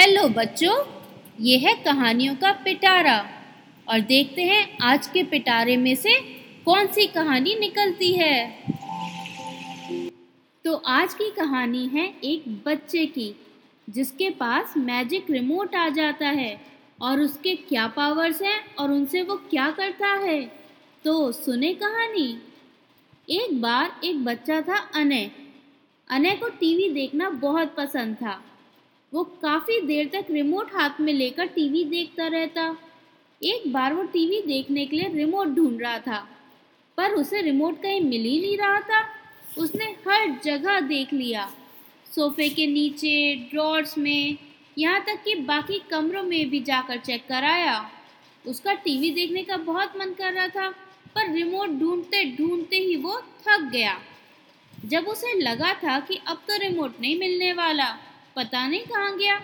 Hello बच्चों, ये है कहानियों का पिटारा। और देखते हैं आज के पिटारे में से कौन सी कहानी निकलती है। तो आज की कहानी है एक बच्चे की, जिसके पास मैजिक रिमोट आ जाता है और उसके क्या पावर्स हैं और उनसे वो क्या करता है। तो सुने कहानी। एक बार एक बच्चा था अनय। अनय को टीवी देखना बहुत पसंद था। वो काफ़ी देर तक रिमोट हाथ में लेकर टीवी देखता रहता। एक बार वो टीवी देखने के लिए रिमोट ढूंढ रहा था, पर उसे रिमोट कहीं मिल ही नहीं रहा था। उसने हर जगह देख लिया, सोफे के नीचे ड्रॉर्स में, यहाँ तक कि बाकी कमरों में भी जाकर चेक कराया। उसका टीवी देखने का बहुत मन कर रहा था, पर रिमोट ढूंढते ढूंढते ही वो थक गया। जब उसे लगा था कि अब तो रिमोट नहीं मिलने वाला पता नहीं कहाँ गया।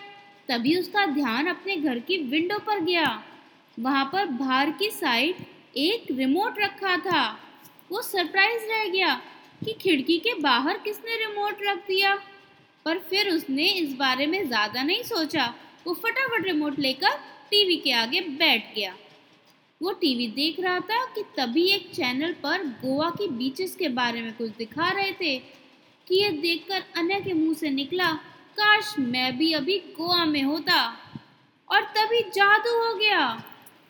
तभी उसका ध्यान अपने घर की विंडो पर गया। वहाँ पर बाहर की साइड एक रिमोट रखा था। वो सरप्राइज़ रह गया कि खिड़की के बाहर किसने रिमोट रख दिया। पर फिर उसने इस बारे में ज़्यादा नहीं सोचा। वो फटाफट रिमोट लेकर टीवी के आगे बैठ गया। वो टीवी देख रहा था कि तभी एक चैनल पर गोवा की बीचेस के बारे में कुछ दिखा रहे थे कि ये देखकर अन्य के मुँह से निकला काश मैं भी अभी गोवा में होता और तभी जादू हो गया।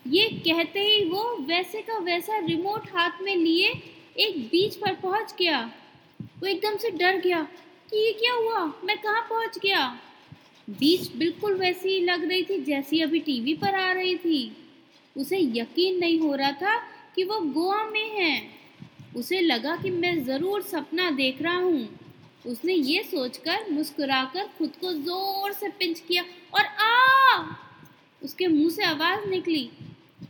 ये कहते ही वो वैसे का वैसा रिमोट हाथ में लिए एक बीच पर पहुँच गया। वो एकदम से डर गया कि ये क्या हुआ? मैं कहाँ पहुँच गया? बीच बिल्कुल वैसी ही लग रही थी जैसी अभी टीवी पर आ रही थी। उसे यकीन नहीं हो रहा था कि वो गोवा में है। उसे लगा कि मैं ज़रूर सपना देख रहा हूँ। उसने ये सोचकर मुस्कुराकर खुद को ज़ोर से पिंच किया और आ! उसके मुँह से आवाज़ निकली।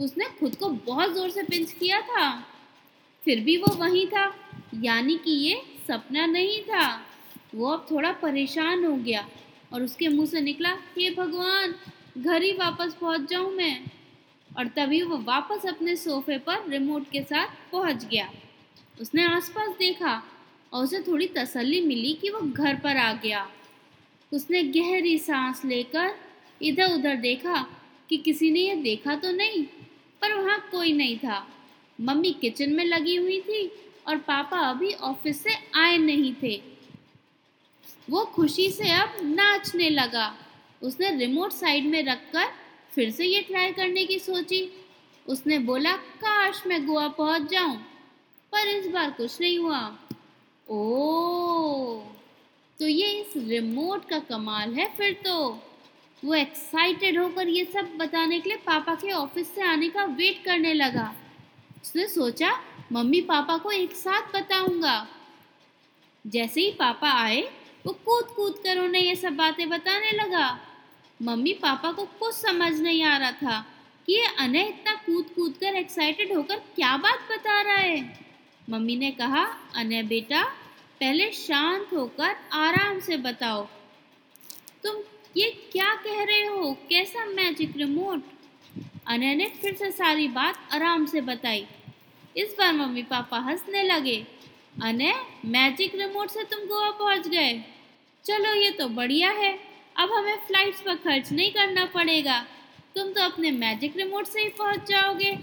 उसने खुद को बहुत ज़ोर से पिंच किया था। फिर भी वो वहीं था, यानी कि ये सपना नहीं था। वो अब थोड़ा परेशान हो गया और उसके मुँह से निकला, हे भगवान, घर ही वापस पहुँच जाऊँ मैं? और तभी वो वापस अपने सोफे पर रिमोट के साथ पहुँच गया। उसने आसपास देखा और उसे थोड़ी तसल्ली मिली कि वो घर पर आ गया। उसने गहरी सांस लेकर इधर उधर देखा कि किसी ने यह देखा तो नहीं, पर वहाँ कोई नहीं था। मम्मी किचन में लगी हुई थी और पापा अभी ऑफ़िस से आए नहीं थे। वो खुशी से अब नाचने लगा। उसने रिमोट साइड में रखकर फिर से ये ट्राई करने की सोची। उसने बोला, काश मैं गोवा पहुँच जाऊँ। पर इस बार कुछ नहीं हुआ। ओ तो ये इस रिमोट का कमाल है फिर तो। वो एक्साइटेड होकर ये सब बताने के लिए पापा के ऑफ़िस से आने का वेट करने लगा। उसने सोचा, मम्मी पापा को एक साथ बताऊँगा। जैसे ही पापा आए, वो कूद कूद कर उन्हें ये सब बातें बताने लगा। मम्मी पापा को कुछ समझ नहीं आ रहा था कि ये अनय इतना कूद कूद कर एक्साइटेड होकर क्या बात बता रहा है। मम्मी ने कहा, अनय बेटा, पहले शांत होकर आराम से बताओ। तुम ये क्या कह रहे हो? कैसा मैजिक रिमोट अनय ने फिर से सारी बात आराम से बताई। इस बार मम्मी पापा हंसने लगे। अनय मैजिक रिमोट से तुम गोवा पहुँच गए। चलो, ये तो बढ़िया है। अब हमें फ्लाइट्स पर खर्च नहीं करना पड़ेगा। तुम तो अपने मैजिक रिमोट से ही पहुँच जाओगे।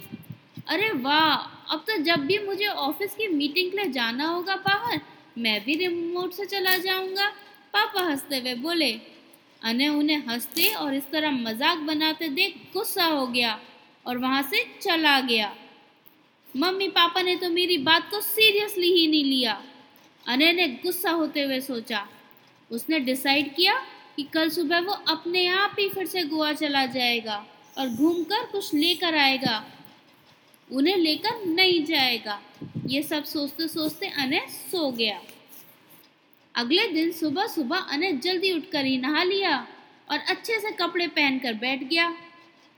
अरे वाह अब तो जब भी मुझे ऑफ़िस की मीटिंग के लिए जाना होगा बाहर मैं भी रिमोट से चला जाऊँगा। पापा हँसते हुए बोले, अने, उन्हें हँसते और इस तरह मज़ाक बनाते देख गुस्सा हो गया और वहाँ से चला गया। मम्मी पापा ने तो मेरी बात को सीरियसली ही नहीं लिया। अने ने गुस्सा होते हुए सोचा, उसने डिसाइड किया कि कल सुबह वो अपने आप ही फिर से गोवा चला जाएगा और घूमकर कुछ लेकर आएगा। उन्हें लेकर नहीं जाएगा। ये सब सोचते सोचते अनय सो गया। अगले दिन सुबह सुबह अनय जल्दी उठकर ही नहा लिया और अच्छे से कपड़े पहनकर बैठ गया।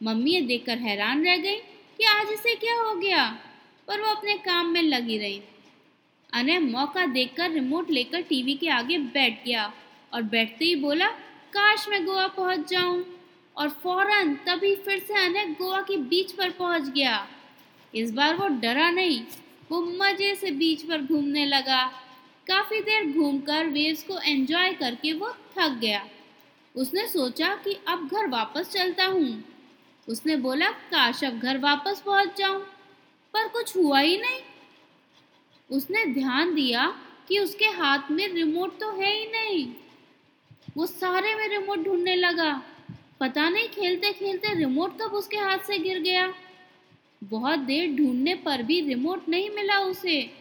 मम्मी ये देखकर हैरान रह गई कि आज इसे क्या हो गया, पर वो अपने काम में लगी रही। अनय मौका देखकर रिमोट लेकर टीवी के आगे बैठ गया और बैठते ही बोला, काश मैं गोवा पहुँच जाऊँ। और फ़ौरन तभी फिर से अनय गोवा के बीच पर पहुँच गया। इस बार वो डरा नहीं, वो मज़े से बीच पर घूमने लगा। काफ़ी देर घूमकर वेव्स को एंजॉय करके वो थक गया। उसने सोचा कि अब घर वापस चलता हूँ। उसने बोला, काश अब घर वापस पहुँच जाऊँ, पर कुछ हुआ ही नहीं। उसने ध्यान दिया कि उसके हाथ में रिमोट तो है ही नहीं। वो सारे में रिमोट ढूँढने लगा। पता नहीं खेलते खेलते रिमोट कब उसके हाथ से गिर गया। बहुत देर ढूँढने पर भी रिमोट नहीं मिला उसे।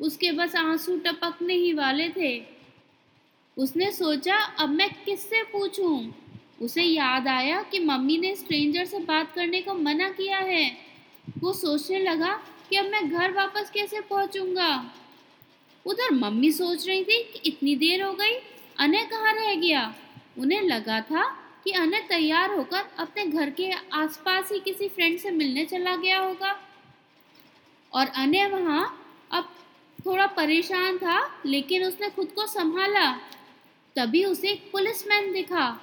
उसके बस आँसू टपकने ही वाले थे। उसने सोचा, अब मैं किससे पूछूँ? उसे याद आया कि मम्मी ने स्ट्रेंजर से बात करने को मना किया है। वो सोचने लगा कि अब मैं घर वापस कैसे पहुंचूँगा? उधर मम्मी सोच रही थी कि इतनी देर हो गई अनय कहाँ रह गया। उन्हें लगा था कि अनय तैयार होकर अपने घर के आसपास ही किसी फ्रेंड से मिलने चला गया होगा। और अनय वहाँ अब थोड़ा परेशान था, लेकिन उसने खुद को संभाला। तभी उसे एक पुलिसमैन दिखा।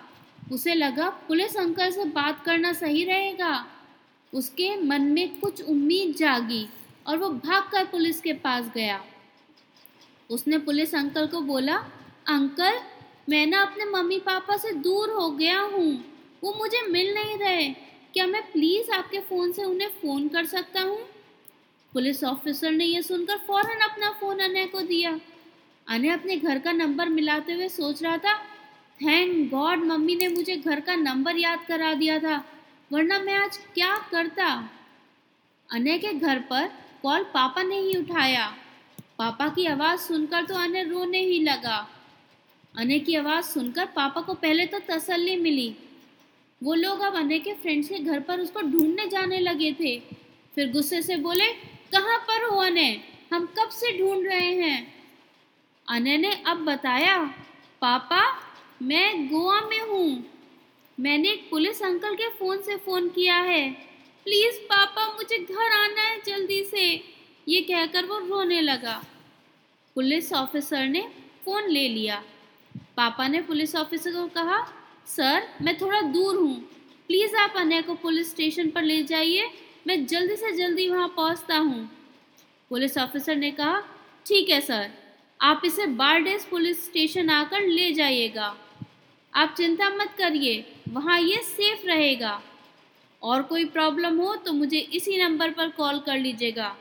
उसे लगा पुलिस अंकल से बात करना सही रहेगा। उसके मन में कुछ उम्मीद जागी और वो भागकर पुलिस के पास गया। उसने पुलिस अंकल को बोला, अंकल मैं ना अपने मम्मी पापा से दूर हो गया हूँ। वो मुझे मिल नहीं रहे। क्या मैं प्लीज़ आपके फ़ोन से उन्हें फ़ोन कर सकता हूँ? पुलिस ऑफिसर ने यह सुनकर फ़ौरन अपना फ़ोन अनय को दिया। अनय अपने घर का नंबर मिलाते हुए सोच रहा था थैंक गॉड मम्मी ने मुझे घर का नंबर याद करा दिया था, वरना मैं आज क्या करता? अनय के घर पर कॉल पापा ने ही उठाया। पापा की आवाज़ सुनकर तो अनय रोने ही लगा। अनय की आवाज़ सुनकर पापा को पहले तो तसल्ली मिली। वो लोग अब अनय के फ्रेंड्स के घर पर उसको ढूँढने जाने लगे थे। फिर गुस्से से बोले, कहाँ पर हो अनय हम कब से ढूंढ रहे हैं? अनय ने अब बताया, पापा, मैं गोवा में हूँ। मैंने एक पुलिस अंकल के फ़ोन से फ़ोन किया है। प्लीज़ पापा, मुझे घर आना है जल्दी से। ये कहकर वो रोने लगा। पुलिस ऑफिसर ने फ़ोन ले लिया। पापा ने पुलिस ऑफिसर को कहा, सर, मैं थोड़ा दूर हूँ। प्लीज़ आप अनय को पुलिस स्टेशन पर ले जाइए। मैं जल्दी से जल्दी वहाँ पहुँचता हूँ। पुलिस ऑफिसर ने कहा, ठीक है, सर। आप इसे बारडेस पुलिस स्टेशन आकर ले जाइएगा। आप चिंता मत करिए, वहाँ ये सेफ़ रहेगा। और कोई प्रॉब्लम हो तो मुझे इसी नंबर पर कॉल कर लीजिएगा।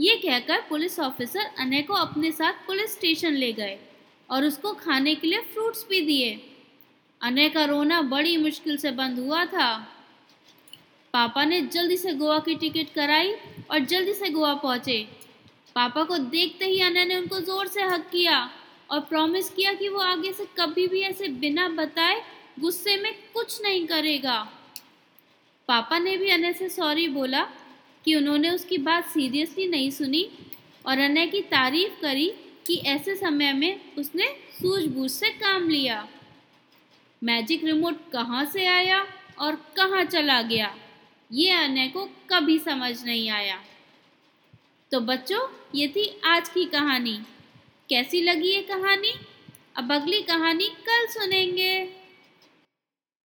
ये कहकर पुलिस ऑफिसर अनय को अपने साथ पुलिस स्टेशन ले गए। और उसको खाने के लिए फ्रूट्स भी दिए। अनय का रोना बड़ी मुश्किल से बंद हुआ था। पापा ने जल्दी से गोवा की टिकट कराई और जल्दी से गोवा पहुँचे। पापा को देखते ही अनय ने उनको ज़ोर से हक किया और प्रॉमिस किया कि वो आगे से कभी भी ऐसे बिना बताए गुस्से में कुछ नहीं करेगा। पापा ने भी अनय से सॉरी बोला कि उन्होंने उसकी बात सीरियसली नहीं सुनी और अनय की तारीफ़ करी कि ऐसे समय में उसने सूझबूझ से काम लिया। मैजिक रिमोट कहाँ से आया और कहाँ चला गया, ये अनय को कभी समझ नहीं आया। तो बच्चों, ये थी आज की कहानी। कैसी लगी ये कहानी? अब अगली कहानी कल सुनेंगे।